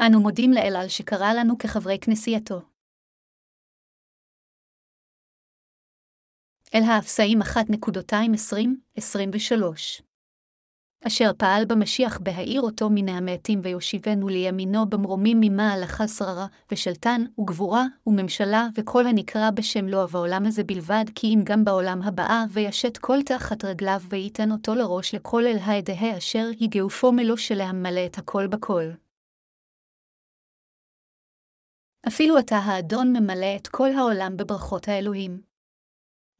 אנו מודים לאל על שקרא לנו כחברי כנסייתו. אל האפסאים 1.220-23 אשר פעל במשיח בהעיר אותו מן המעטים ויושיבנו לימינו במרומים ממעל לך שררה, ושלטן, וגבורה, וממשלה, וכל הנקרא בשם לא בעולם הזה בלבד, כי אם גם בעולם הבאה, וישת כל תחת רגליו, וייתן אותו לראש לכל אל העדה אשר יגעופו מלוא שלהמלא את הכל בכל. אפילו אתה האדון ממלא את כל העולם בברכות האלוהים.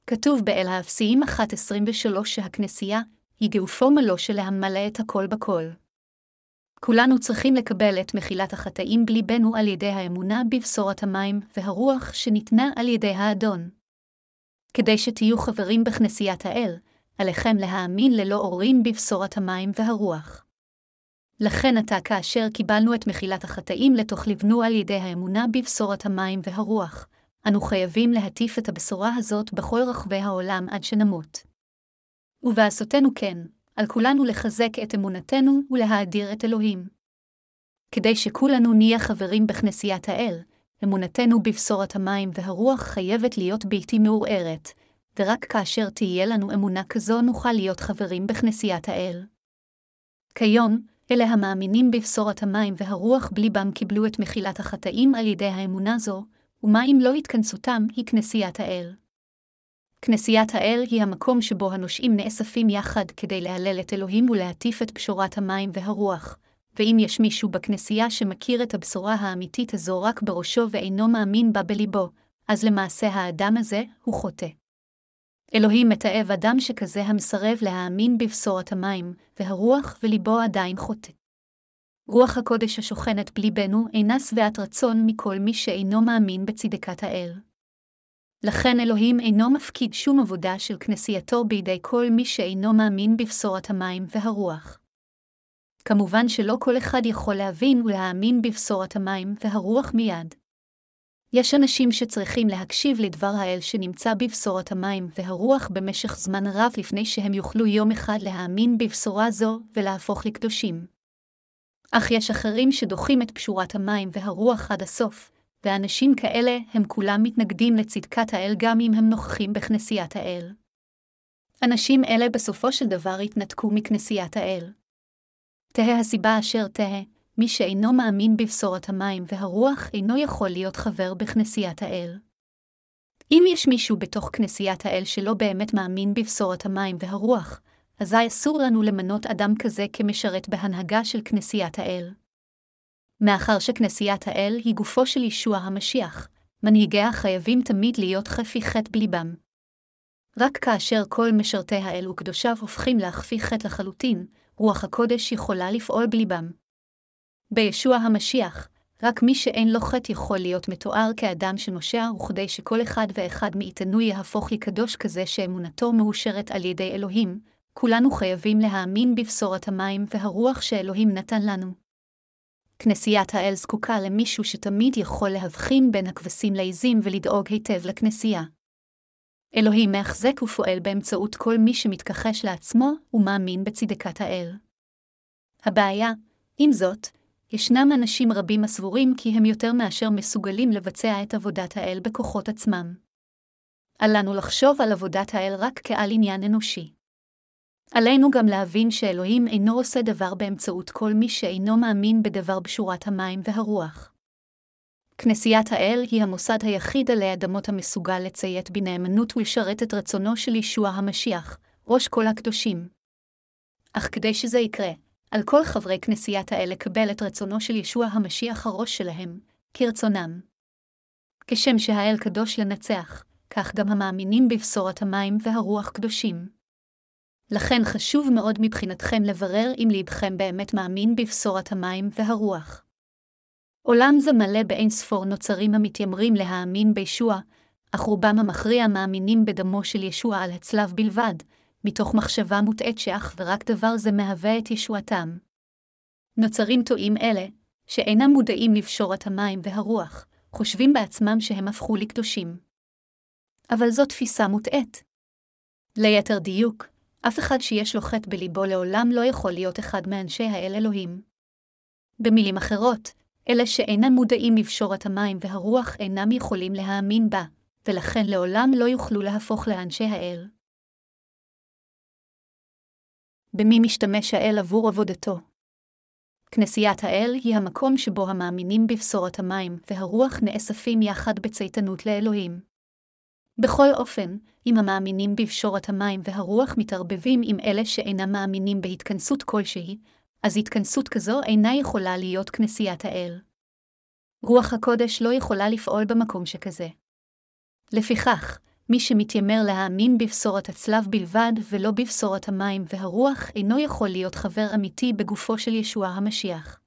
כתוב באל האפסיים 1.23 שהכנסייה היא גאופו מלוא שלהמלא את הכל בכל. כולנו צריכים לקבל את מחילת החטאים בליבנו על ידי האמונה בבשורת המים והרוח שניתנה על ידי האדון. כדי שתהיו חברים בכנסיית האל, עליכם להאמין ללא עוררין בבשורת המים והרוח. לכן עתה כאשר קיבלנו את מחילת החטאים לתוך לבנו על ידי האמונה בבשורת המים והרוח, אנו חייבים להטיף את הבשורה הזאת בכל רחבי העולם עד שנמות. ובעשותנו כן, על כולנו לחזק את אמונתנו ולהאדיר את אלוהים. כדי שכולנו נהיה חברים בכנסיית האל, אמונתנו בבשורת המים והרוח חייבת להיות בלתי מעורערת, ורק כאשר תהיה לנו אמונה כזו נוכל להיות חברים בכנסיית האל. כיום, אלה המאמינים בבשורת המים והרוח בליבם קיבלו את מחילת החטאים על ידי האמונה זו, ומה אם לא התכנסותם היא כנסיית האל. כנסיית האל היא המקום שבו הנושעים נאספים יחד כדי להלל את אלוהים ולהטיף את פשורת המים והרוח, ואם יש מישהו בכנסייה שמכיר את הבשורה האמיתית הזו רק בראשו ואינו מאמין בה בליבו, אז למעשה האדם הזה הוא חוטא. אלוהים מתעב אדם שכזה המסרב להאמין בבשורת המים, והרוח וליבו עדיין חוטא. רוח הקודש השוכנת בליבנו אינה שבעת רצון מכל מי שאינו מאמין בצדקת האל. לכן אלוהים אינו מפקיד שום עבודה של כנסייתו בידי כל מי שאינו מאמין בבשורת המים והרוח. כמובן שלא כל אחד יכול להבין ולהאמין בבשורת המים והרוח מיד. יש אנשים שצריכים להקשיב לדבר האל שנמצא בבשורת המים והרוח במשך זמן רב לפני שהם יוכלו יום אחד להאמין בבשורה זו ולהפוך לקדושים. אך יש אחרים שדוחים את פשורת המים והרוח עד הסוף, ואנשים כאלה הם כולם מתנגדים לצדקת האל גם אם הם נוכחים בכנסיית האל. אנשים אלה בסופו של דבר התנתקו מכנסיית האל. תהא הסיבה אשר תהא, מי שאינו מאמין בבשורת המים והרוח אינו יכול להיות חבר בכנסיית האל. אם יש מישהו בתוך כנסיית האל שלא באמת מאמין בבשורת המים והרוח, אזי אסור לנו למנות אדם כזה כמשרת בהנהגה של כנסיית האל. מאחר שכנסיית האל היא גופו של ישוע המשיח, מנהיגיה חייבים תמיד להיות חפי חטא בליבם. רק כאשר כל משרתי האל וקדושיו הופכים להכפי חטא לחלוטין, רוח הקודש יכולה לפעול בליבם. בישוע המשיח, רק מי שאין לו חטא יכול להיות מתואר כאדם שנושע, וכדי שכל אחד ואחד מאיתנו יהפוך לקדוש כזה שאמונתו מאושרת על ידי אלוהים, כולנו חייבים להאמין בבשורת המים והרוח שאלוהים נתן לנו. כנסיית האל זקוקה למישהו שתמיד יכול להבחין בין הכבשים לעזים ולדאוג היטב לכנסייה. אלוהים מאחזק ופועל באמצעות כל מי שמתכחש לעצמו ומאמין בצדקת האל. הבעיה, עם זאת, ישנם אנשים רבים הסבורים כי הם יותר מאשר מסוגלים לבצע את עבודת האל בכוחות עצמם. אל לנו לחשוב על עבודת האל רק כעל עניין אנושי. עלינו גם להבין שאלוהים אינו עושה דבר באמצעות כל מי שאינו מאמין בדבר בשורת המים והרוח. כנסיית האל היא המוסד היחיד עלי אדמות המסוגל לציית בנאמנות ולשרת את רצונו של ישוע המשיח, ראש כל הקדושים. אך כדי שזה יקרה, על כל חברי כנסיית האל לקבל את רצונו של ישוע המשיח הראש שלהם, כרצונם. כשם שהאל קדוש לנצח, כך גם המאמינים בבשורת המים והרוח קדושים. לכן חשוב מאוד מבחינתכם לברר אם ליבכם באמת מאמין בבשורת המים והרוח. עולם זה מלא באין ספור נוצרים המתיימרים להאמין בישוע, אך רובם המכריע מאמינים בדמו של ישוע על הצלב בלבד, מתוך מחשבה מוטעית שאך ורק דבר זה מהווה את ישועתם. נוצרים טועים אלה, שאינם מודעים לבשורת המים והרוח, חושבים בעצמם שהם הפכו לקדושים. אבל זו תפיסה מוטעית. ליתר דיוק, אף אחד שיש לו חטא בליבו לעולם לא יכול להיות אחד מאנשי האל אלוהים. במילים אחרות, אלה שאינם מודעים לבשורת המים והרוח אינם יכולים להאמין בה, ולכן לעולם לא יוכלו להפוך לאנשי האל. במי משתמש האל עבור עבודתו? כנסיית האל היא המקום שבו המאמינים בבשורת המים והרוח נאספים יחד בצייתנות לאלוהים. בכל אופן, אם המאמינים בבשורת המים והרוח מתערבבים עם אלה שאינם מאמינים בהתכנסות כלשהי, אז התכנסות כזו אינה יכולה להיות כנסיית האל. רוח הקודש לא יכולה לפעול במקום שכזה. לפיכך, מי שמתיימר להאמין בבשורת הצלב בלבד ולא בבשורת המים והרוח, אינו יכול להיות חבר אמיתי בגופו של ישוע המשיח.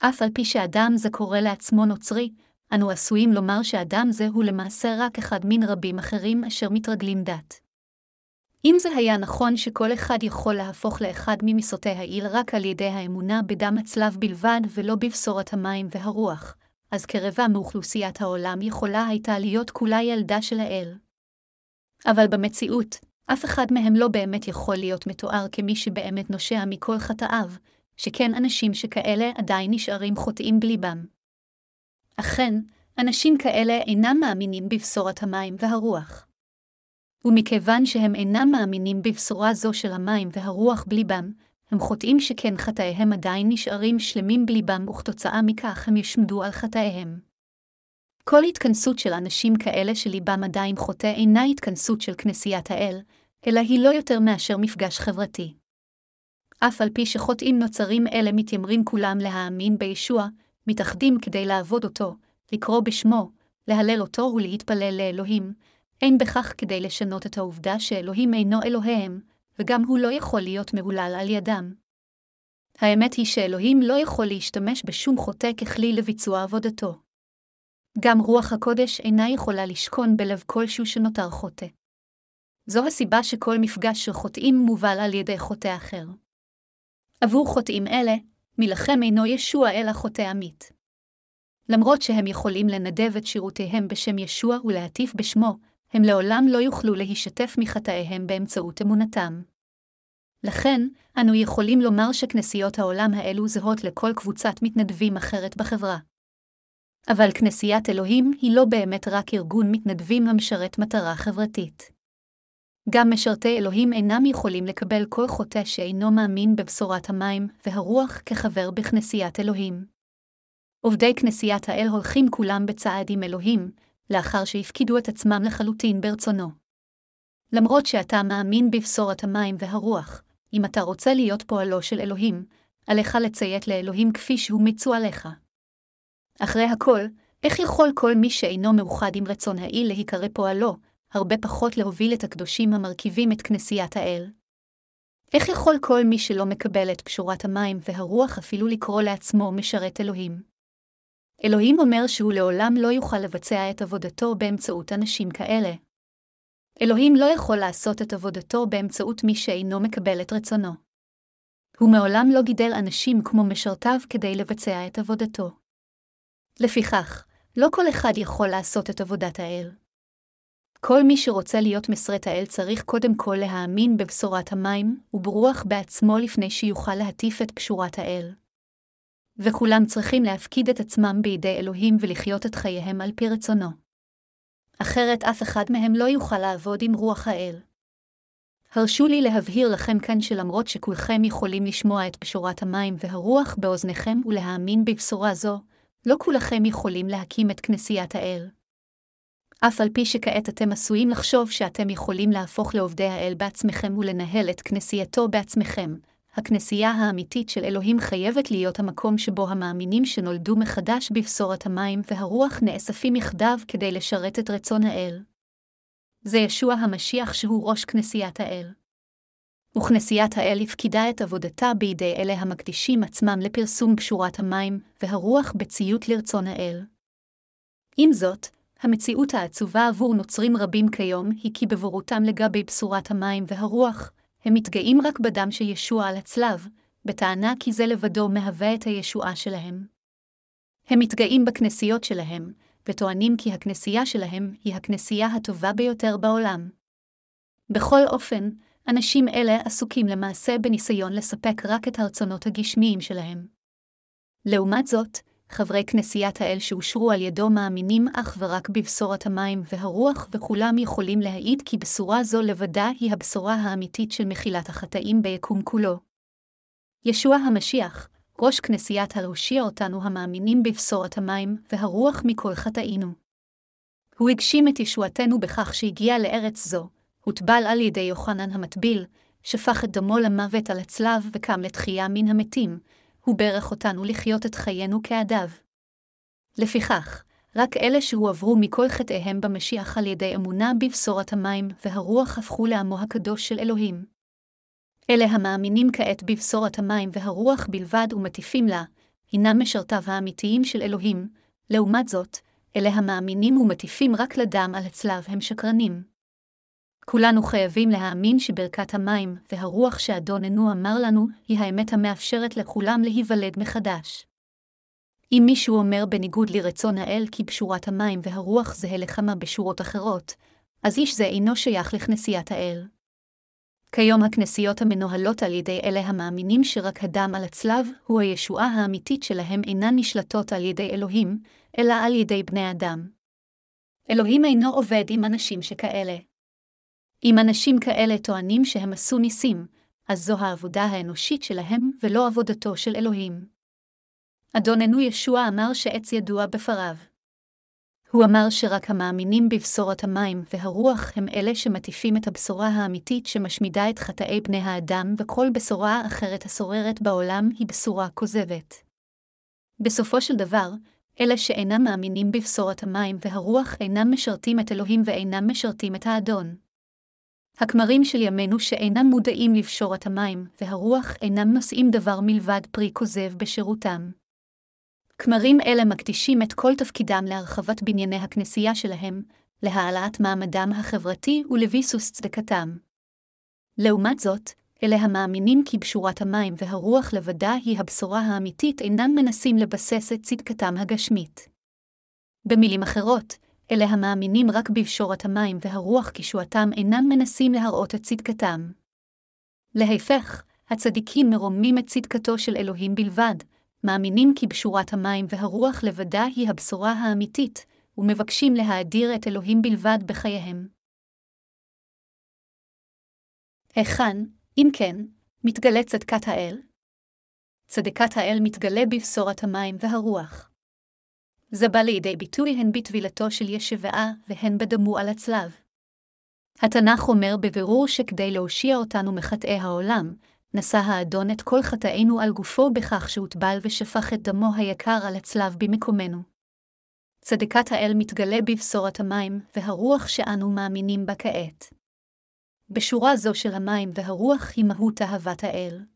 אף על פי שאדם זה קורא לעצמו נוצרי, אנו עשויים לומר שאדם זה הוא למעשה רק אחד מן רבים אחרים אשר מתרגלים דת. אם זה היה נכון שכל אחד יכול להפוך לאחד ממיסותי העיל רק על ידי האמונה בדם הצלב בלבד ולא בבשורת המים והרוח, אז כרבע מאוכלוסיית העולם יכולה הייתה להיות כולה ילדה של האל. אבל במציאות, אף אחד מהם לא באמת יכול להיות מתואר כמי שבאמת נושע מכל חטאיו, שכן אנשים שכאלה עדיין נשארים חוטאים בליבם. אכן, אנשים כאלה אינם מאמינים בבשורת המים והרוח. ומכיוון שהם אינם מאמינים בבשורה זו של המים והרוח בליבם, הם חוטאים שכן חטאיהם עדיין נשארים שלמים בליבם, וכתוצאה מכך הם יושמדו על חטאיהם. כל התכנסות של אנשים כאלה שליבם עדיין חוטא אינה התכנסות של כנסיית האל, אלא היא לא יותר מאשר מפגש חברתי. אף על פי שחוטאים נוצרים אלה מתיימרים כולם להאמין בישוע, מתאחדים כדי לעבוד אותו, לקרוא בשמו, להלל אותו ולהתפלל לאלוהים, אין בכך כדי לשנות את העובדה שאלוהים אינו אלוהיהם, וגם הוא לא יכול להיות מהולל על ידם. האמת היא שאלוהים לא יכול להשתמש בשום חוטא ככלי לביצוע עבודתו. גם רוח הקודש אינה יכולה לשכון בלב כלשהו שנותר חוטא. זו הסיבה שכל מפגש של חוטאים מובל על ידי חוטא אחר. עבור חוטאים אלה, מלחם אינו ישוע אלא חוטא עמית. למרות שהם יכולים לנדב את שירותיהם בשם ישוע ולהטיף בשמו, הם לעולם לא יוכלו להישתף מחטאיהם באמצעות אמונתם. לכן, אנו יכולים לומר שכנסיות העולם האלו זהות לכל קבוצת מתנדבים אחרת בחברה. אבל כנסיית אלוהים היא לא באמת רק ארגון מתנדבים המשרת מטרה חברתית. גם משרתי אלוהים אינם יכולים לקבל כל חוטא שאינו מאמין בבשורת המים והרוח כחבר בכנסיית אלוהים. עובדי כנסיית האל הולכים כולם בצעד עם אלוהים, לאחר שהפקידו את עצמם לחלוטין ברצונו. למרות שאתה מאמין בבשורת המים והרוח, אם אתה רוצה להיות פועלו של אלוהים, עליך לציית לאלוהים כפי שהוא מצו עליך. אחרי הכל, איך יכול כל מי שאינו מאוחד עם רצון האל להיקרא פועלו, הרבה פחות להוביל את הקדושים המרכיבים את כנסיית האל? איך יכול כל מי שלא מקבל את פשורת המים והרוח אפילו לקרוא לעצמו משרת אלוהים? אלוהים אומר שהוא לעולם לא יוכל לבצע את עבודתו באמצעות אנשים כאלה. אלוהים לא יכול לעשות את עבודתו באמצעות מי שאינו מקבל את רצונו. הוא מעולם לא גידל אנשים כמו משרתיו כדי לבצע את עבודתו. לפיכך, לא כל אחד יכול לעשות את עבודת האל. כל מי שרוצה להיות משרת האל צריך קודם כל להאמין בבשורת המים וברוח בעצמו לפני שיוכל להטיף את פשורת האל. וכולם צריכים להפקיד את עצמם בידי אלוהים ולחיות את חייהם על פי רצונו. אחרת אף אחד מהם לא יוכל לעבוד עם רוח האל. הרשו לי להבהיר לכם כאן שלמרות שכולכם יכולים לשמוע את בשורת המים והרוח באוזניכם ולהאמין בבשורה זו, לא כולכם יכולים להקים את כנסיית האל. אף על פי שכעת אתם עשויים לחשוב שאתם יכולים להפוך לעובדי האל בעצמכם ולנהל את כנסייתו בעצמכם, הכנסייה האמיתית של אלוהים חייבת להיות המקום שבו המאמינים שנולדו מחדש בבשורת המים והרוח נאספים יחדיו כדי לשרת את רצון האל. זה ישוע המשיח שהוא ראש כנסיית האל. וכנסיית האל הפקידה את עבודתה בידי אלה המקדישים עצמם לפרסום בשורת המים והרוח בציות לרצון האל. עם זאת, המציאות העצובה עבור נוצרים רבים כיום היא כי בבורותם לגבי בשורת המים והרוח, הם מתגאים רק בדם של ישוע על הצלב, בטענה כי זה לבדו מהווה את הישועה שלהם. הם מתגאים בכנסיות שלהם, וטוענים כי הכנסייה שלהם היא הכנסייה הטובה ביותר בעולם. בכל אופן, אנשים אלה עסוקים למעשה בניסיון לספק רק את הרצונות הגשמיים שלהם. לעומת זאת, חברי כנסיית האל שאושרו על ידו מאמינים אך ורק בבשורת המים והרוח, וכולם יכולים להעיד כי בשורה זו לבדה היא הבשורה האמיתית של מחילת החטאים ביקום כולו. ישוע המשיח, ראש כנסיית הלהושיע אותנו המאמינים בבשורת המים והרוח מכל חטאינו. הוא הגשים את ישועתנו בכך שהגיע לארץ זו, הוטבל על ידי יוחנן המטביל, שפך את דמו למוות על הצלב וקם לתחייה מן המתים, הוא ברך אותנו לחיות את חיינו כעדיו. לפיכך, רק אלה שהועברו מכל חטאיהם במשיח על ידי אמונה בבשורת המים והרוח הפכו לעמו הקדוש של אלוהים. אלה המאמינים כעת בבשורת המים והרוח בלבד ומטיפים לה, הינם משרתיו האמיתיים של אלוהים, לעומת זאת, אלה המאמינים ומטיפים רק לדם על הצלב הם שקרנים. כולנו חייבים להאמין שברכת המים והרוח שאדוננו אמר לנו, היא האמת המאפשרת לכולם להיוולד מחדש. אם מישהו אומר בניגוד לרצון האל כי בשורת המים והרוח זהה לכמה בשורות אחרות, אז איש זה אינו שייך לכנסיית האל. כיום הכנסיות המנוהלות על ידי אלה המאמינים שרק הדם על הצלב הוא הישועה האמיתית שלהם אינן נשלטות על ידי אלוהים, אלא על ידי בני אדם. אלוהים אינו עובד עם אנשים שכאלה. אם אנשים כאלה טוענים שהם עשו ניסים, אז זו העבודה האנושית שלהם ולא עבודתו של אלוהים. אדוננו ישוע אמר שעץ ידוע בפריו. הוא אמר שרק המאמינים בבשורת המים והרוח הם אלה שמטיפים את הבשורה האמיתית שמשמידה את חטאי בני האדם, וכל בשורה אחרת השוררת בעולם היא בשורה כוזבת. בסופו של דבר, אלה שאינם מאמינים בבשורת המים והרוח אינם משרתים את אלוהים ואינם משרתים את האדון. הכמרים של ימינו שאינם מודעים לבשורת המים והרוח אינם נושאים דבר מלבד פרי כוזב בשירותם. כמרים אלה מקדישים את כל תפקידם להרחבת בנייני הכנסייה שלהם, להעלאת מעמדם החברתי ולביסוס צדקתם. לעומת זאת, אלה המאמינים כי בשורת המים והרוח לבדה היא הבשורה האמיתית אינם מנסים לבסס את צדקתם הגשמית. במילים אחרות, אלה המאמינים רק בבשורת המים והרוח כישועתם אינם מנסים להראות את צדקתם. להפך, הצדיקים מרומים את צדקתו של אלוהים בלבד, מאמינים כי בשורת המים והרוח לבדה היא הבשורה האמיתית, ומבקשים להאדיר את אלוהים בלבד בחייהם. היכן, אם כן, מתגלה צדקת האל? צדקת האל מתגלה בבשורת המים והרוח. זה בא לידי ביטוי הן בטבילתו של ישבעה והן בדמו על הצלב. התנ"ך אומר בבירור שכדי להושיע אותנו מחטאי העולם, נשא האדון את כל חטאינו על גופו בכך שהוטבל ושפך את דמו היקר על הצלב במקומנו. צדקת האל מתגלה בבשורת המים והרוח שאנו מאמינים בה כעת. בשורה זו של המים והרוח היא מהות אהבת האל.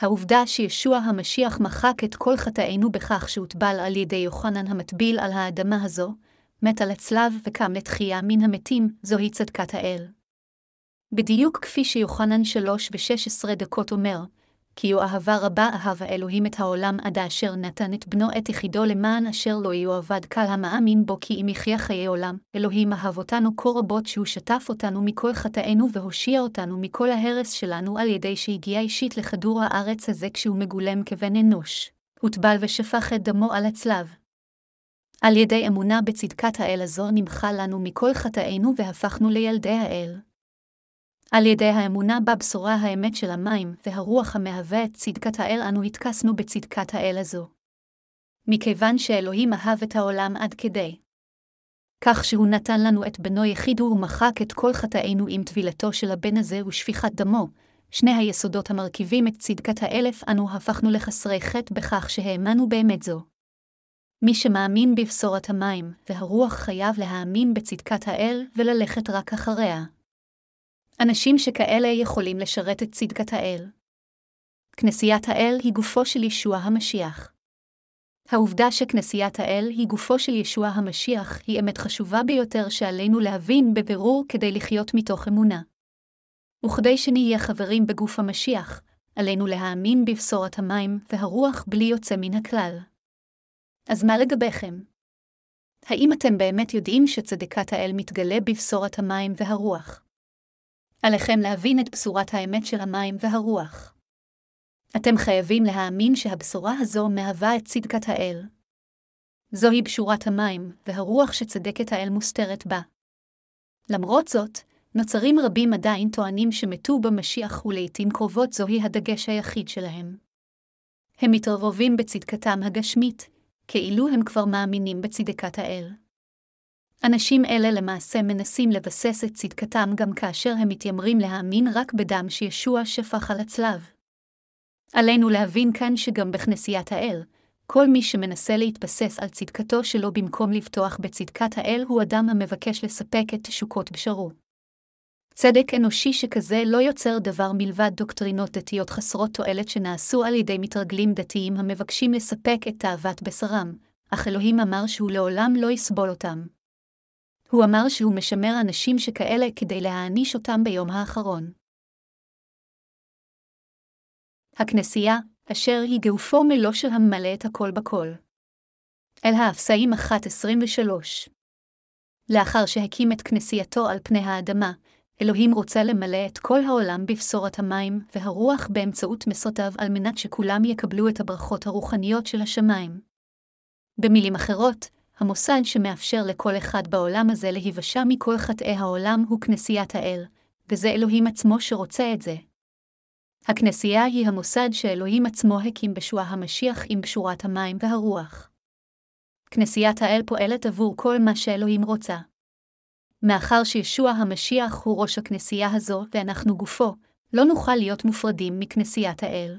העובדה שישוע המשיח מחק את כל חטאינו בכך שהוטבל על ידי יוחנן המטביל על האדמה הזו, מת על הצלב וקם לתחייה מן המתים, זוהי צדקת האל. בדיוק כפי שיוחנן שלוש ושש עשרה דקות אומר, כי הוא אהבה רבה אהב האלוהים את העולם עד אשר נתן את בנו את יחידו למען אשר לא יאבד קל המאמין בו כי אם יחיה חיי עולם. אלוהים אהב אותנו כה רבות שהוא שטף אותנו מכל חטאינו והושיע אותנו מכל ההרס שלנו על ידי שהגיע אישית לכדור הארץ הזה כשהוא מגולם כבן אנוש. הוטבל ושפך את דמו על הצלב. על ידי אמונה בצדקת האל הזו נמחה לנו מכל חטאינו והפכנו לילדי האל. על ידי האמונה בבשורה האמת של המים והרוח המהווה את צדקת האל אנו התכסנו בצדקת האל הזו. מכיוון שאלוהים אהב את העולם עד כדי. כך שהוא נתן לנו את בנו יחיד ומחק את כל חטאינו עם טבילתו של הבן הזה ושפיכת דמו, שני היסודות המרכיבים את צדקת האלף אנו הפכנו לחסרי חטא בכך שהאמנו באמת זו. מי שמאמין בבשורת המים והרוח חייב להאמין בצדקת האל וללכת רק אחריה. אנשים שכאלה יכולים לשרת את צדקת האל. כנסיית האל היא גופו של ישוע המשיח. העובדה שכנסיית האל היא גופו של ישוע המשיח היא אמת חשובה ביותר שעלינו להבין בבירור כדי לחיות מתוך אמונה. וכדי שנהיה חברים בגוף המשיח, עלינו להאמין בבשורת המים והרוח בלי יוצא מן הכלל. אז מה לגביכם? האם אתם באמת יודעים שצדקת האל מתגלה בבשורת המים והרוח? עליכם להבין את בשורת האמת של המים והרוח. אתם חייבים להאמין שהבשורה הזו מהווה את צדקת האל. זוהי בשורת המים, והרוח שצדקת האל מוסתרת בה. למרות זאת, נוצרים רבים עדיין טוענים שמתו במשיח ולעיתים קרובות זוהי הדגש היחיד שלהם. הם מתרבבים בצדקתם הגשמית, כאילו הם כבר מאמינים בצדקת האל. אנשים אלה למעשה מנסים לבסס את צדקתם גם כאשר הם מתיימרים להאמין רק בדם שישוע שפך על הצלב. עלינו להבין כאן שגם בכנסיית האל, כל מי שמנסה להתבסס על צדקתו שלו במקום לבטוח בצדקת האל הוא אדם המבקש לספק את תשוקות בשרו. צדק אנושי שכזה לא יוצר דבר מלבד דוקטרינות דתיות חסרות תועלת שנעשו על ידי מתרגלים דתיים המבקשים לספק את תאוות בשרם, אך אלוהים אמר שהוא לעולם לא יסבול אותם. הוא אמר שהוא משמר אנשים שכאלה כדי להעניש אותם ביום האחרון. הכנסייה, אשר היא גאופו מלוא של המלא את הכל בכל. אל האפסאים 1.23 לאחר שהקים את כנסייתו על פני האדמה, אלוהים רוצה למלא את כל העולם בבשורת המים והרוח באמצעות מסותיו על מנת שכולם יקבלו את הברכות הרוחניות של השמיים. במילים אחרות, המוסד שמאפשר לכל אחד בעולם הזה להיוושע מכל חטאי העולם הוא כנסיית האל, וזה אלוהים עצמו שרוצה את זה. הכנסייה היא המוסד שאלוהים עצמו הקים בשוע המשיח עם בשורת המים והרוח. כנסיית האל פועלת עבור כל מה שאלוהים רוצה. מאחר שישוע המשיח הוא ראש הכנסייה הזו ואנחנו גופו, לא נוכל להיות מופרדים מכנסיית האל.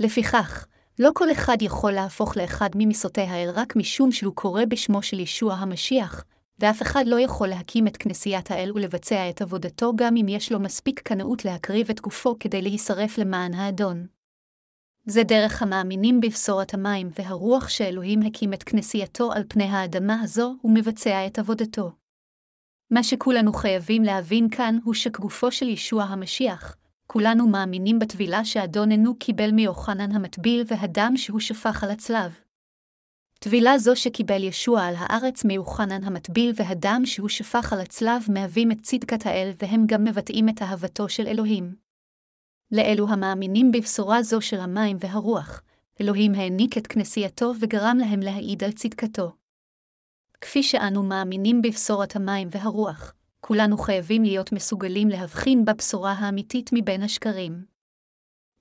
לפיכך, לא כל אחד יכול להפוך לאחד ממיסותי האל רק משום שהוא קורא בשמו של ישוע המשיח, ואף אחד לא יכול להקים את כנסיית האל ולבצע את עבודתו גם אם יש לו מספיק קנאות להקריב את גופו כדי להישרף למען האדון. זה דרך המאמינים בבשורת המים והרוח שאלוהים הקים את כנסייתו על פני האדמה הזו ומבצע את עבודתו. מה שכולנו חייבים להבין כאן הוא שגופו של ישוע המשיח, כולנו מאמינים בטבילה שאדוננו קיבל מיוחנן המטביל והדם שהוא שפך על הצלב. טבילה זו שקיבל ישוע על הארץ מיוחנן המטביל והדם שהוא שפך על הצלב מהווים את צדקת האל והם גם מבטאים את אהבתו של אלוהים. לאלו המאמינים בבשורה זו של המים והרוח, אלוהים העניק את כנסייתו וגרם להם להעיד על צדקתו. כפי שאנו מאמינים בבשורת המים והרוח, כולנו חייבים להיות מסוגלים להבחין בבשורה האמיתית מבין השקרים.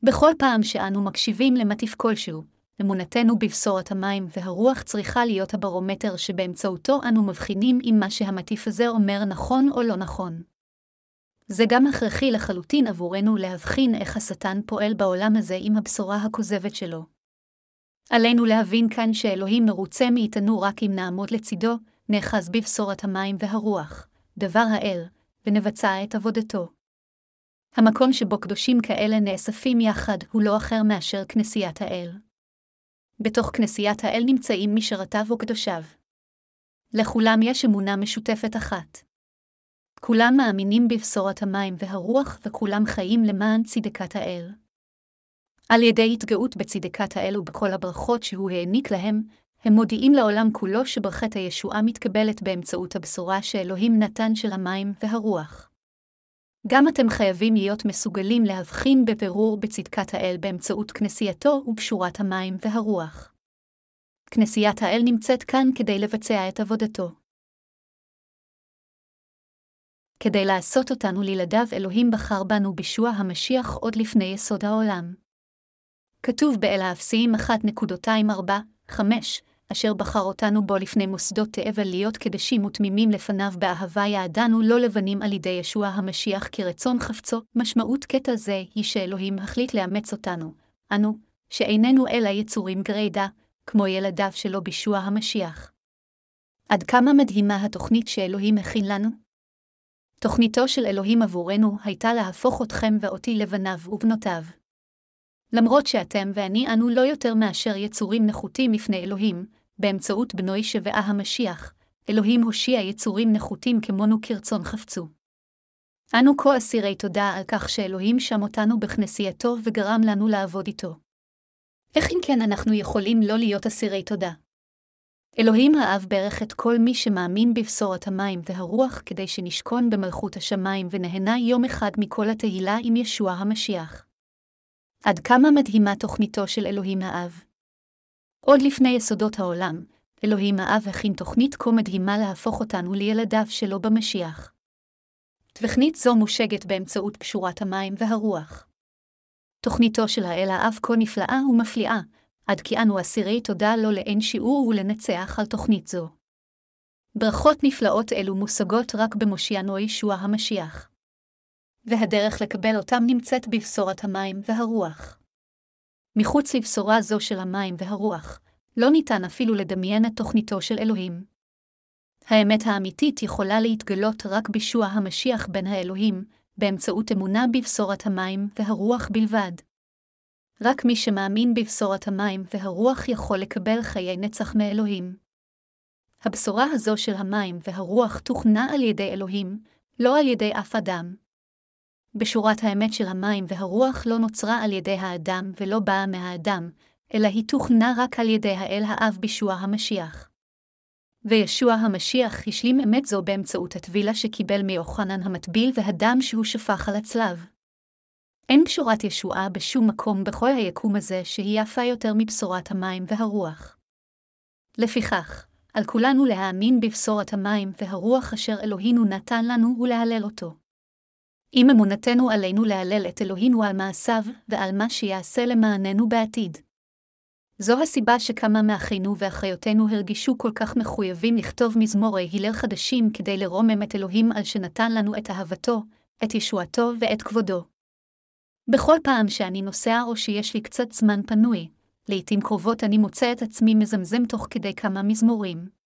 בכל פעם שאנו מקשיבים למטיף כלשהו, אמונתנו בבשורת המים והרוח צריכה להיות הברומטר שבאמצעותו אנו מבחינים אם מה שהמטיף הזה אומר נכון או לא נכון. זה גם הכרחי לחלוטין עבורנו להבחין איך השטן פועל בעולם הזה עם הבשורה הכוזבת שלו. עלינו להבין כאן שאלוהים מרוצה מאיתנו רק אם נעמוד לצידו, נאחז בבשורת המים והרוח, דבר האל, ונבצע את עבודתו. המקום שבו קדושים כאלה נאספים יחד הוא לא אחר מאשר כנסיית האל. בתוך כנסיית האל נמצאים משרתיו וקדושיו. לכולם יש אמונה משותפת אחת. כולם מאמינים בבשורת המים והרוח וכולם חיים למען צדקת האל. על ידי התגאות בצדקת האל ובכל הברכות שהוא העניק להם, הם מודיעים לעולם כולו שברכת הישועה מתקבלת באמצעות הבשורה שאלוהים נתן של המים והרוח. גם אתם חייבים להיות מסוגלים להבחין בבירור בצדקת האל באמצעות כנסייתו ובשורת המים והרוח. כנסיית האל נמצאת כאן כדי לבצע את עבודתו. כדי לעשות אותנו לילדיו אלוהים בחר בנו בישוע המשיח עוד לפני יסוד העולם. כתוב באל האפסיים 1.24-5, אשר בחר אותנו בו לפני מוסדות תאבל להיות קדשים ותמימים לפניו באהבה יעדנו לא לבנים על ידי ישוע המשיח כרצון חפצו, משמעות קטע זה היא שאלוהים החליט לאמץ אותנו, אנו, שאיננו אלא יצורים גרידא, כמו ילדיו שלו בישוע המשיח. עד כמה מדהימה התוכנית שאלוהים הכין לנו? תוכניתו של אלוהים עבורנו הייתה להפוך אתכם ואותי לבניו ובנותיו. למרות שאתם ואני אנו לא יותר מאשר יצורים נחותים לפני אלוהים, באמצעות בנוי שבעה המשיח, אלוהים הושיע יצורים נחותים כמונו כרצון חפצו. אנו כה אסירי תודה על כך שאלוהים שם אותנו בכנסייתו וגרם לנו לעבוד איתו. איך אם כן אנחנו יכולים לא להיות אסירי תודה? אלוהים האב ברך את כל מי שמאמין בבשורת המים והרוח כדי שנשכון במלכות השמיים ונהנה יום אחד מכל התהילה עם ישוע המשיח. עד כמה מדהימה תוכניתו של אלוהים האב. עוד לפני יסודות העולם, אלוהים האב הכין תוכנית כה מדהימה להפוך אותנו לילדיו שלו במשיח. תוכנית זו מושגת באמצעות פשורת המים והרוח. תוכניתו של האל האב כה נפלאה ומפליאה, עד כי אנו אסירי תודה לו לאין שיעור ולנצח על תוכנית זו. ברכות נפלאות אלו מושגות רק במושיענו ישוע המשיח. והדרך לקבל אותם נמצאת בבשורת המים והרוח. מחוץ לבשורה זו של המים והרוח, לא ניתן אפילו לדמיין את תוכניתו של אלוהים. האמת האמיתית יכולה להתגלות רק בישוע המשיח בין האלוהים, באמצעות אמונה בבשורת המים והרוח בלבד. רק מי שמאמין בבשורת המים והרוח יכול לקבל חיי נצח מאלוהים. הבשורה הזו של המים והרוח תוכנה על ידי אלוהים, לא על ידי אף אדם. בשורת האמת של המים והרוח לא נוצרה על ידי האדם ולא באה מהאדם, אלא היא תוכנה רק על ידי האל האב בישוע המשיח. וישוע המשיח השלים אמת זו באמצעות הטבילה שקיבל מיוחנן המטביל והדם שהוא שפך על הצלב. אין בשורת ישועה בשום מקום בכל היקום הזה שהיא יפה יותר מבשורת המים והרוח. לפיכך, על כולנו להאמין בבשורת המים והרוח אשר אלוהינו נתן לנו ולהלל אותו. עם אמונתנו עלינו להלל את אלוהינו על מעשיו ועל מה שיעשה למעננו בעתיד. זו הסיבה שכמה מאחינו ואחיותינו הרגישו כל כך מחויבים לכתוב מזמורי הלל חדשים כדי לרומם את אלוהים על שנתן לנו את אהבתו, את ישועתו ואת כבודו. בכל פעם שאני נוסע או שיש לי קצת זמן פנוי, לעתים קרובות אני מוצא את עצמי מזמזם תוך כדי כמה מזמורים.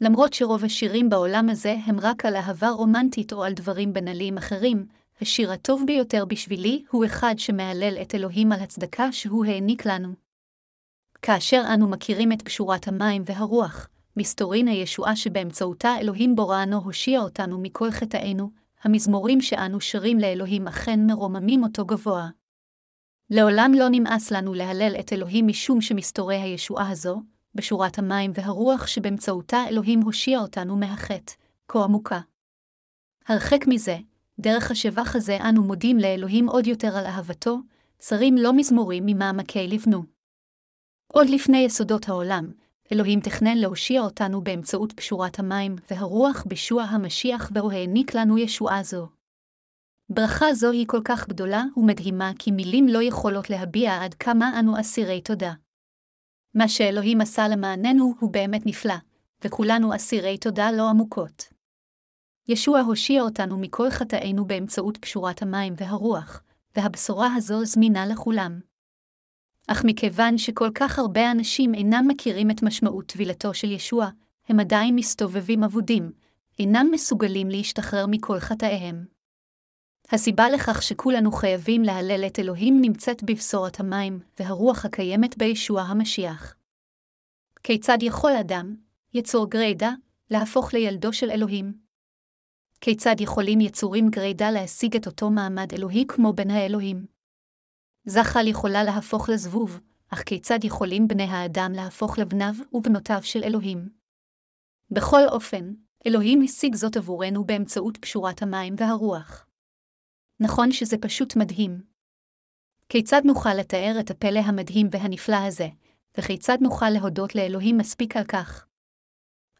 למרות שרוב השירים בעולם הזה הם רק על אהבה רומנטית או על דברים בנאליים אחרים, השיר הטוב ביותר בשבילי הוא אחד שמהלל את אלוהים על הצדקה שהוא העניק לנו. כאשר אנו מכירים את קשורת המים והרוח, מסתורין הישועה שבאמצעותה אלוהים בוראנו הושיע אותנו מכל חטאינו, המזמורים שאנו שרים לאלוהים אכן מרוממים אותו גבוה. לעולם לא נמאס לנו להלל את אלוהים משום שמסתורי הישועה הזו, בשורת המים והרוח שבאמצעותה אלוהים הושיע אותנו מהחטא, כה עמוקה. הרחק מזה, דרך השבח הזה אנו מודים לאלוהים עוד יותר על אהבתו, שרים לא מזמורים ממעמקי לבנו. עוד לפני יסודות העולם, אלוהים תכנן להושיע אותנו באמצעות קשורת המים והרוח בישוע המשיח והוא העניק לנו ישועה זו. ברכה זו היא כל כך גדולה ומדהימה כי מילים לא יכולות להביע עד כמה אנו אסירי תודה. מה שאלוהים עשה למעננו הוא באמת נפלא, וכולנו אסירי תודה לא עמוקות. ישוע הושיע אותנו מכל חטאינו באמצעות קשורת המים והרוח, והבשורה הזו זמינה לכולם. אך מכיוון שכל כך הרבה אנשים אינם מכירים את משמעות טבילתו של ישוע, הם עדיין מסתובבים אבודים, אינם מסוגלים להשתחרר מכל חטאיהם. הסיבה לכך שכולנו חייבים להלל את אלוהים נמצאת בבשורת המים והרוח הקיימת בישוע המשיח. כיצד יכול אדם, יצור גרידא, להפוך לילדו של אלוהים? כיצד יכולים יצורים גרידא להשיג את אותו מעמד אלוהי כמו בן האלוהים? זחל יכולה להפוך לזבוב, אך כיצד יכולים בני האדם להפוך לבניו ובנותיו של אלוהים? בכל אופן, אלוהים השיג זאת עבורנו באמצעות פשורת המים והרוח. נכון שזה פשוט מדהים. כיצד נוכל לתאר את הפלא המדהים והנפלא הזה, וכיצד נוכל להודות לאלוהים מספיק על כך?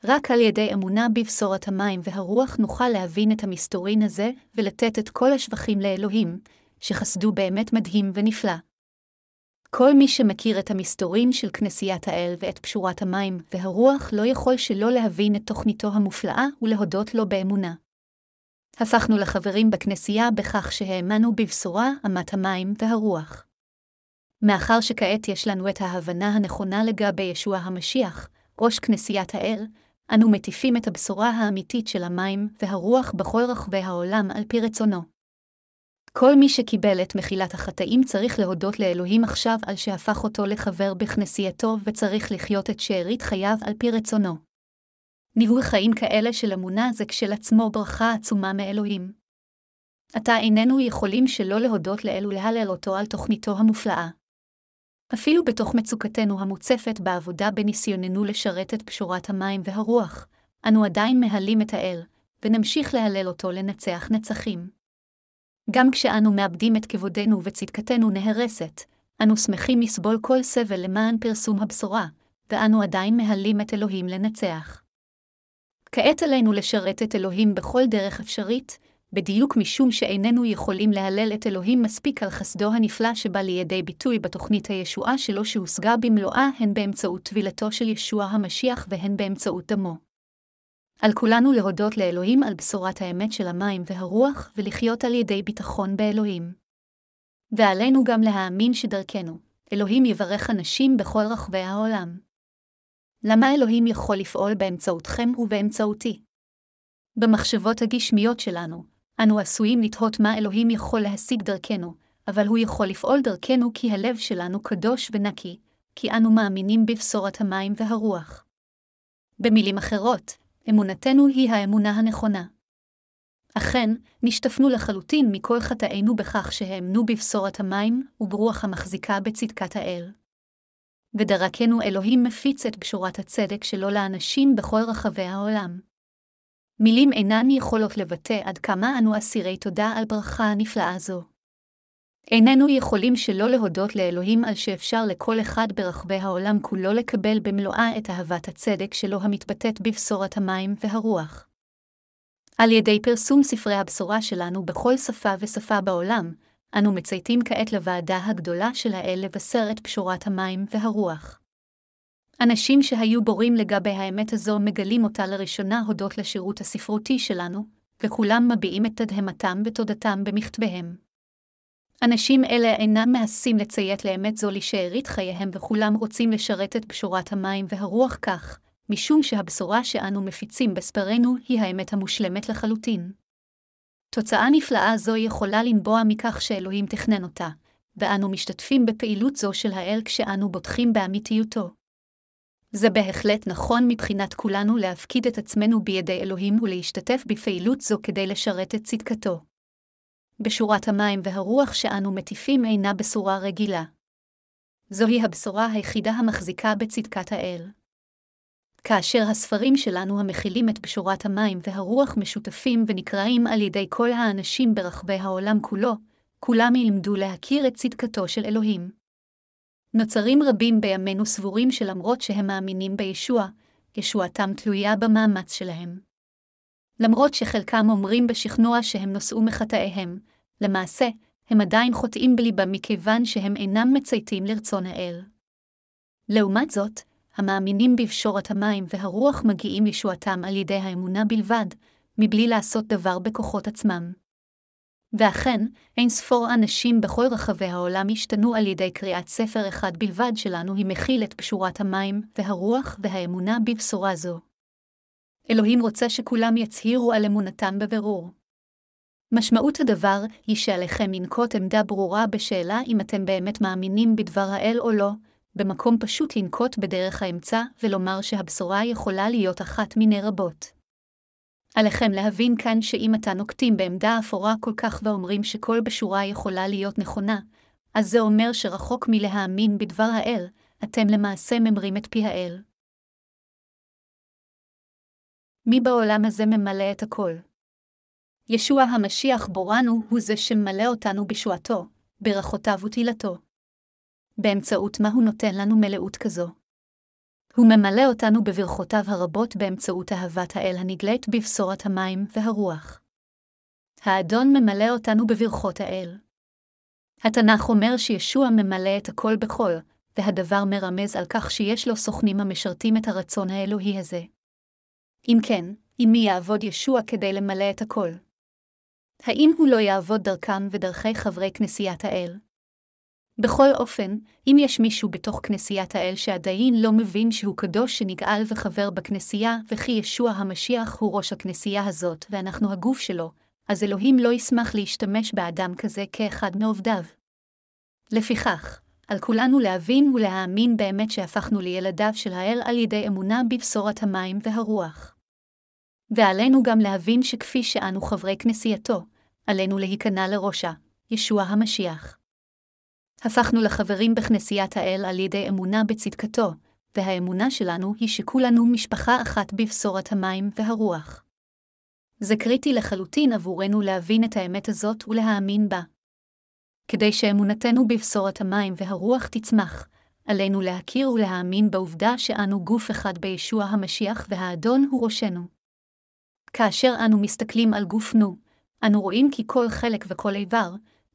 רק על ידי אמונה בבשורת המים והרוח נוכל להבין את המסתורין הזה ולתת את כל השבחים לאלוהים, שחסדו באמת מדהים ונפלא. כל מי שמכיר את המסתורין של כנסיית האל ואת פשורת המים והרוח לא יכול שלא להבין את תוכניתו המופלאה ולהודות לו באמונה. הפכנו לחברים בכנסייה בכך שהאמנו בבשורה, אמת המים והרוח. מאחר שכעת יש לנו את ההבנה הנכונה לגבי ישוע המשיח, ראש כנסיית האל, אנו מטיפים את הבשורה האמיתית של המים והרוח בכל רחבי העולם על פי רצונו. כל מי שקיבל את מחילת החטאים צריך להודות לאלוהים עכשיו על שהפך אותו לחבר בכנסייתו וצריך לחיות את שארית חייו על פי רצונו. ניהול חיים כאלה של אמונה זה כשלעצמו ברכה עצומה מאלוהים. עתה איננו יכולים שלא להודות לאל ולהלל אותו על תוכניתו המופלאה. אפילו בתוך מצוקתנו המוצפת בעבודה בניסיוננו לשרת את פשורת המים והרוח, אנו עדיין מהלים את האל, ונמשיך להלל אותו לנצח נצחים. גם כשאנו מאבדים את כבודנו וצדקתנו נהרסת, אנו שמחים לסבול כל סבל למען פרסום הבשורה, ואנו עדיין מהלים את אלוהים לנצח. כעת עלינו לשרת את אלוהים בכל דרך אפשרית, בדיוק משום שאיננו יכולים להלל את אלוהים מספיק על חסדו הנפלא שבא לידי ביטוי בתוכנית הישועה שלו שהושגה במלואה הן באמצעות טבילתו של ישוע המשיח והן באמצעות דמו. על כולנו להודות לאלוהים על בשורת האמת של המים והרוח, ולחיות על ידי ביטחון באלוהים. ועלינו גם להאמין שדרכנו, אלוהים יברך אנשים בכל רחבי העולם. למה אלוהים יכול לפעול באמצעותכם ובאמצעותי? במחשבות הגשמיות שלנו, אנו עשויים לתהות מה אלוהים יכול להשיג דרכנו, אבל הוא יכול לפעול דרכנו כי הלב שלנו קדוש ונקי, כי אנו מאמינים בבשורת המים והרוח. במילים אחרות, אמונתנו היא האמונה הנכונה. אכן, נשטפנו לחלוטין מכל חטאינו בכך שהאמנו בבשורת המים וברוח המחזיקה בצדקת האל. ודרכנו אלוהים מפיץ את בשורת הצדק שלו לאנשים בכל רחבי העולם. מילים אינן יכולות לבטא עד כמה אנו אסירי תודה על ברכה הנפלאה זו. איננו יכולים שלא להודות לאלוהים על שאפשר לכל אחד ברחבי העולם כולו לקבל במלואה את אהבת הצדק שלו המתבטאת בבשורת המים והרוח. על ידי פרסום ספרי הבשורה שלנו בכל שפה ושפה בעולם, אנו מצייתים כעת לוועדה הגדולה של האל לבשר את פשורת המים והרוח. אנשים שהיו בורים לגבי האמת הזו מגלים אותה לראשונה הודות לשירות הספרותי שלנו, וכולם מביעים את תדהמתם ותודתם במכתביהם. אנשים אלה אינם מהססים לציית לאמת זו לשארית חייהם וכולם רוצים לשרת את בשורת המים והרוח כך, משום שהבשורה שאנו מפיצים בספרנו היא האמת המושלמת לחלוטין. תוצאה נפלאה זו יכולה לנבוע מכך שאלוהים תכנן אותה, ואנו משתתפים בפעילות זו של האל כשאנו בוטחים באמיתיותו. זה בהחלט נכון מבחינת כולנו להפקיד את עצמנו בידי אלוהים ולהשתתף בפעילות זו כדי לשרת את צדקתו. בשורת המים והרוח שאנו מטיפים אינה בשורה רגילה. זוהי הבשורה היחידה המחזיקה בצדקת האל. כאשר הספרים שלנו המכילים את בשורת המים והרוח משותפים ונקראים על ידי כל האנשים ברחבי העולם כולו, כולם ילמדו להכיר את צדקתו של אלוהים. נוצרים רבים בימינו סבורים שלמרות שהם מאמינים בישוע, ישועתם תלויה במאמץ שלהם. למרות שחלקם אומרים בשכנוע שהם נושאו מחטאיהם, למעשה, הם עדיין חוטאים בליבם מכיוון שהם אינם מצייתים לרצון האל. לעומת זאת, המאמינים בפשורת המים והרוח מגיעים לישועתם על ידי האמונה בלבד, מבלי לעשות דבר בכוחות עצמם. ואכן, אין ספור אנשים בכל רחבי העולם השתנו על ידי קריאת ספר אחד בלבד שלנו היא מכיל את פשורת המים והרוח והאמונה בבשורה זו. אלוהים רוצה שכולם יצהירו על אמונתם בבירור. משמעות הדבר היא שעליכם לנקוט עמדה ברורה בשאלה אם אתם באמת מאמינים בדבר האל או לא, במקום פשוט לנקוט בדרך האמצע ולומר שהבשורה יכולה להיות אחת מיני רבות. עליכם להבין כאן שאם אתם נוקטים בעמדה אפורה כל כך ואומרים שכל בשורה יכולה להיות נכונה, אז זה אומר שרחוק מלהאמין בדבר האל, אתם למעשה ממרים את פי האל. מי בעולם הזה ממלא את הכל? ישוע המשיח בורנו הוא זה שממלא אותנו בשועתו, ברכותיו ותהילתו. באמצעות מה הוא נותן לנו מלאות כזו. הוא ממלא אותנו בברכותיו הרבות באמצעות אהבת האל הנגלית בבשורת המים והרוח. האדון ממלא אותנו בברכות האל. התנ"ך אומר שישוע ממלא את הכל בכל, והדבר מרמז על כך שיש לו סוכנים המשרתים את הרצון האלוהי הזה. אם כן, עם מי יעבוד ישוע כדי למלא את הכל? האם הוא לא יעבוד דרכם ודרכי חברי כנסיית האל? בכל אופן, אם יש מישהו בתוך כנסיית האל שעדיין לא מבין שהוא קדוש שנגאל וחבר בכנסייה, וכי ישוע המשיח הוא ראש הכנסייה הזאת ואנחנו הגוף שלו, אז אלוהים לא ישמח להשתמש באדם כזה כאחד מעובדיו. לפיכך, על כולנו להבין ולהאמין באמת שהפכנו לילדיו של האל על ידי אמונה בבשורת המים והרוח. ועלינו גם להבין שכפי שאנו חברי כנסייתו, עלינו להיכנע לראשה, ישוע המשיח. הפכנו לחברים בכנסיית האל על ידי אמונה בצדקתו, והאמונה שלנו היא שכולנו משפחה אחת בבשורת המים והרוח. זה קריטי לחלוטין עבורנו להבין את האמת הזאת ולהאמין בה. כדי שאמונתנו בבשורת המים והרוח תצמח, עלינו להכיר ולהאמין בעובדה שאנו גוף אחד בישוע המשיח והאדון הוא ראשנו. כאשר אנו מסתכלים על גופנו, אנו רואים כי כל חלק וכל איבר,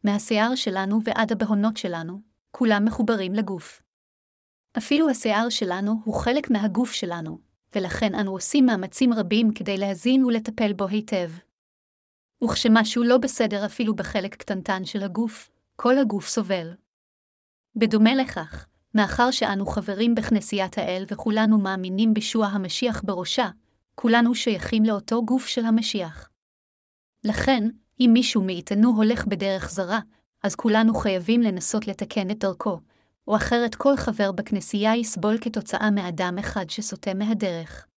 מהשיער שלנו ועד הבהונות שלנו, כולם מחוברים לגוף. אפילו השיער שלנו הוא חלק מהגוף שלנו, ולכן אנו עושים מאמצים רבים כדי להזין ולטפל בו היטב. וכשמשהו לא בסדר אפילו בחלק קטנטן של הגוף, כל הגוף סובל. בדומה לכך, מאחר שאנו חברים בכנסיית האל וכולנו מאמינים בישוע המשיח בראשה, כולנו שייכים לאותו גוף של המשיח. לכן, אם מישהו מאיתנו הולך בדרך זרה, אז כולנו חייבים לנסות לתקן את דרכו, או אחרת כל חבר בכנסייה יסבול כתוצאה מאדם אחד שסוטה מהדרך.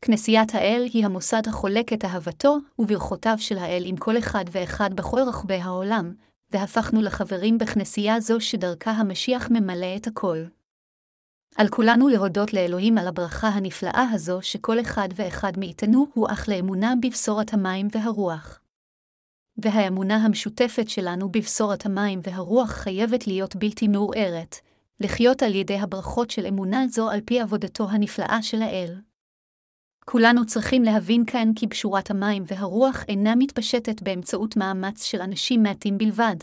כנסיית האל היא המוסד החולק את אהבתו וברכותיו של האל עם כל אחד ואחד בכל רחבי העולם, והפכנו לחברים בכנסייה זו שדרכה המשיח ממלא את הכל. על כולנו להודות לאלוהים על הברכה הנפלאה הזו שכל אחד ואחד מאיתנו הוא אך לאמונה בבשורת המים והרוח. והאמונה המשותפת שלנו בבשורת המים והרוח חייבת להיות בלתי מעורערת, לחיות על ידי הברכות של אמונה זו על פי עבודתו הנפלאה של האל. כולנו צריכים להבין כאן כי בשורת המים והרוח אינה מתפשטת באמצעות מאמץ של אנשים מעטים בלבד,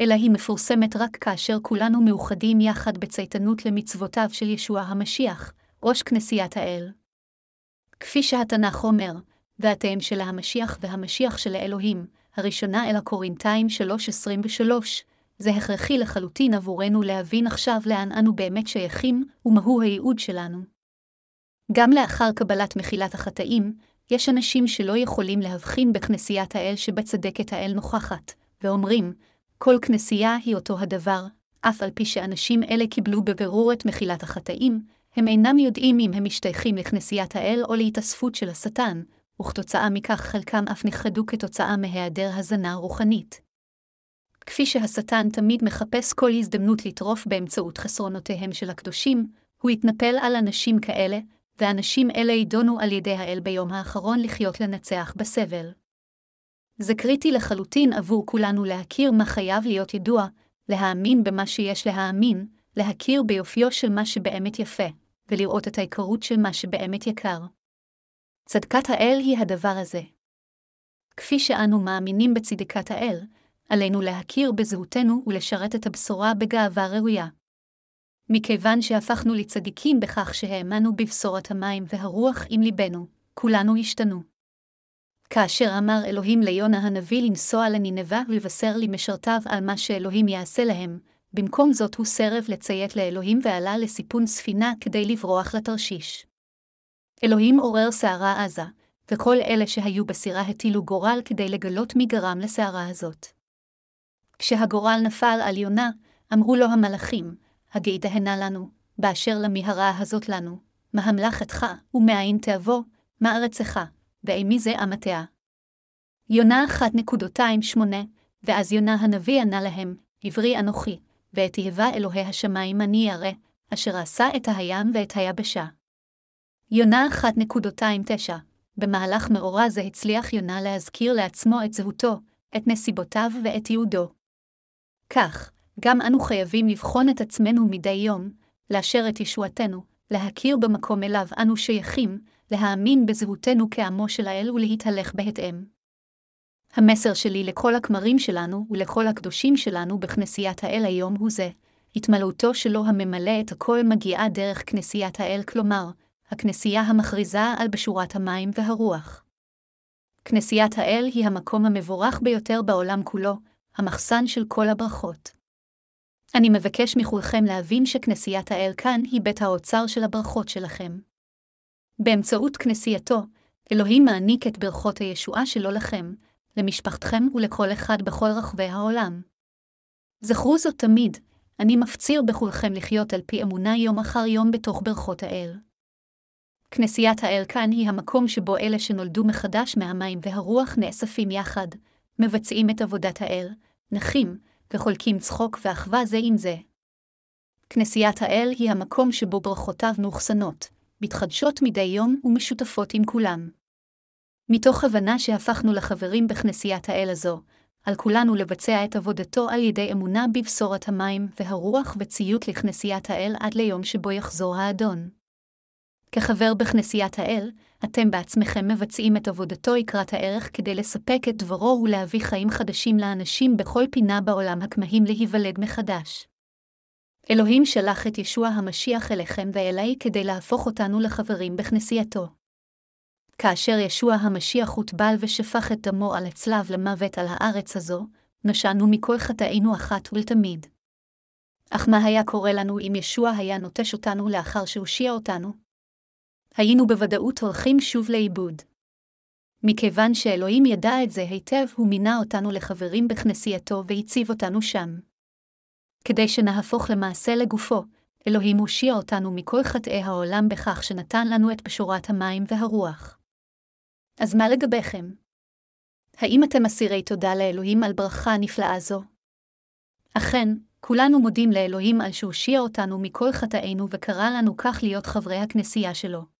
אלא היא מפורסמת רק כאשר כולנו מאוחדים יחד בצייתנות למצוותיו של ישוע המשיח, ראש כנסיית האל. כפי שהתנ"ך אומר, ואתם של המשיח והמשיח של האלוהים, הראשונה אל הקורינתיים 3.23, זה הכרחי לחלוטין עבורנו להבין עכשיו לאן אנו באמת שייכים, ומהו הייעוד שלנו. גם לאחר קבלת מחילת החטאים, יש אנשים שלא יכולים להבחין בכנסיית האל שבצדקת האל נוכחת, ואומרים, כל כנסייה היא אותו הדבר, אף על פי שאנשים אלה קיבלו בבירור את מחילת החטאים, הם אינם יודעים אם הם משתייכים לכנסיית האל או להתאספות של השטן, וכתוצאה מכך חלקם אף נכחדו כתוצאה מהיעדר הזנה רוחנית. כפי שהשטן תמיד מחפש כל הזדמנות לטרוף באמצעות חסרונותיהם של הקדושים, הוא יתנפל על אנשים כאלה, ואנשים אלה יידונו על ידי האל ביום האחרון לחיות לנצח בסבל. זה קריטי לחלוטין עבור כולנו להכיר מה חייב להיות ידוע, להאמין במה שיש להאמין, להכיר ביופיו של מה שבאמת יפה, ולראות את ההיכרות של מה שבאמת יקר. צדקת האל היא הדבר הזה. כפי שאנו מאמינים בצדקת האל, עלינו להכיר בזהותנו ולשרת את הבשורה בגאווה ראויה. מכיוון שהפכנו לצדיקים בכך שהאמנו בבשורת המים והרוח עם ליבנו, כולנו השתנו. כאשר אמר אלוהים ליונה הנביא לנסוע לנינבה ולבשר למשרתיו על מה שאלוהים יעשה להם, במקום זאת הוא סרב לציית לאלוהים ועלה לסיפון ספינה כדי לברוח לתרשיש. אלוהים עורר סערה עזה, וכל אלה שהיו בסירה הטילו גורל כדי לגלות מי גרם לסערה הזאת. כשהגורל נפל על יונה, אמרו לו המלאכים, הגעתהנה לנו, באשר למיהרה הזאת לנו, מה המלאכתך, ומאין תאבוא, מה ארצך, ואימי זה אמתיה. יונה 1.28, ואז יונה הנביא ענה להם, עברי אנוכי, ואת יהבה אלוהי השמיים אני ירא, אשר עשה את הים ואת היבשה. יונה 1.29 במהלך מאורע זה הצליח יונה להזכיר לעצמו את זהותו, את נסיבותיו ואת ייעודו. כך, גם אנו חייבים לבחון את עצמנו מדי יום, לאשר את ישועתנו, להכיר במקום אליו אנו שייכים, להאמין בזהותנו כעמו של האל ולהתהלך בהתאם. המסר שלי לכל הכמרים שלנו ולכל הקדושים שלנו בכנסיית האל היום הוא זה, התמלאותו שלו הממלא את הכל מגיעה דרך כנסיית האל, כלומר, הכנסייה המכריזה על בשורת המים והרוח. כנסיית האל היא המקום המבורך ביותר בעולם כולו, המחסן של כל הברכות. אני מבקש מכולכם להבין שכנסיית האל כאן היא בית האוצר של הברכות שלכם. באמצעות כנסייתו, אלוהים מעניק את ברכות הישועה שלו לכם, למשפחתכם ולכל אחד בכל רחבי העולם. זכרו זאת תמיד, אני מפציר בכולכם לחיות על פי אמונה יום אחר יום בתוך ברכות האל. כנסיית האל כאן היא המקום שבו אלה שנולדו מחדש מהמים והרוח נאספים יחד, מבצעים את עבודת האל, נחים, וחולקים צחוק ואחווה זה עם זה. כנסיית האל היא המקום שבו ברכותיו מאוחסנות, מתחדשות מדי יום ומשותפות עם כולם. מתוך הבנה שהפכנו לחברים בכנסיית האל הזו, על כולנו לבצע את עבודתו על ידי אמונה בבשורת המים והרוח וציות לכנסיית האל עד ליום שבו יחזור האדון. כחבר בכנסיית האל, אתם בעצמכם מבצעים את עבודתו יקרת הערך כדי לספק את דברו ולהביא חיים חדשים לאנשים בכל פינה בעולם הכמהים להיוולד מחדש. אלוהים שלח את ישוע המשיח אליכם ואליי כדי להפוך אותנו לחברים בכנסייתו. כאשר ישוע המשיח הוטבל ושפך את דמו על הצלב למוות על הארץ הזו, נשענו מכל חטאינו אחת ולתמיד. אך מה היה קורה לנו אם ישוע היה נוטש אותנו לאחר שהושיע אותנו? היינו בוודאות הולכים שוב לאיבוד. מכיוון שאלוהים ידע את זה היטב, הוא מינה אותנו לחברים בכנסייתו והציב אותנו שם. כדי שנהפוך למעשה לגופו, אלוהים הושיע אותנו מכל חטאי העולם בכך שנתן לנו את בשורת המים והרוח. אז מה לגביכם? האם אתם אסירי תודה לאלוהים על ברכה נפלאה זו? אכן, כולנו מודים לאלוהים על שהושיע אותנו מכל חטאינו וקרא לנו כך להיות חברי הכנסייה שלו.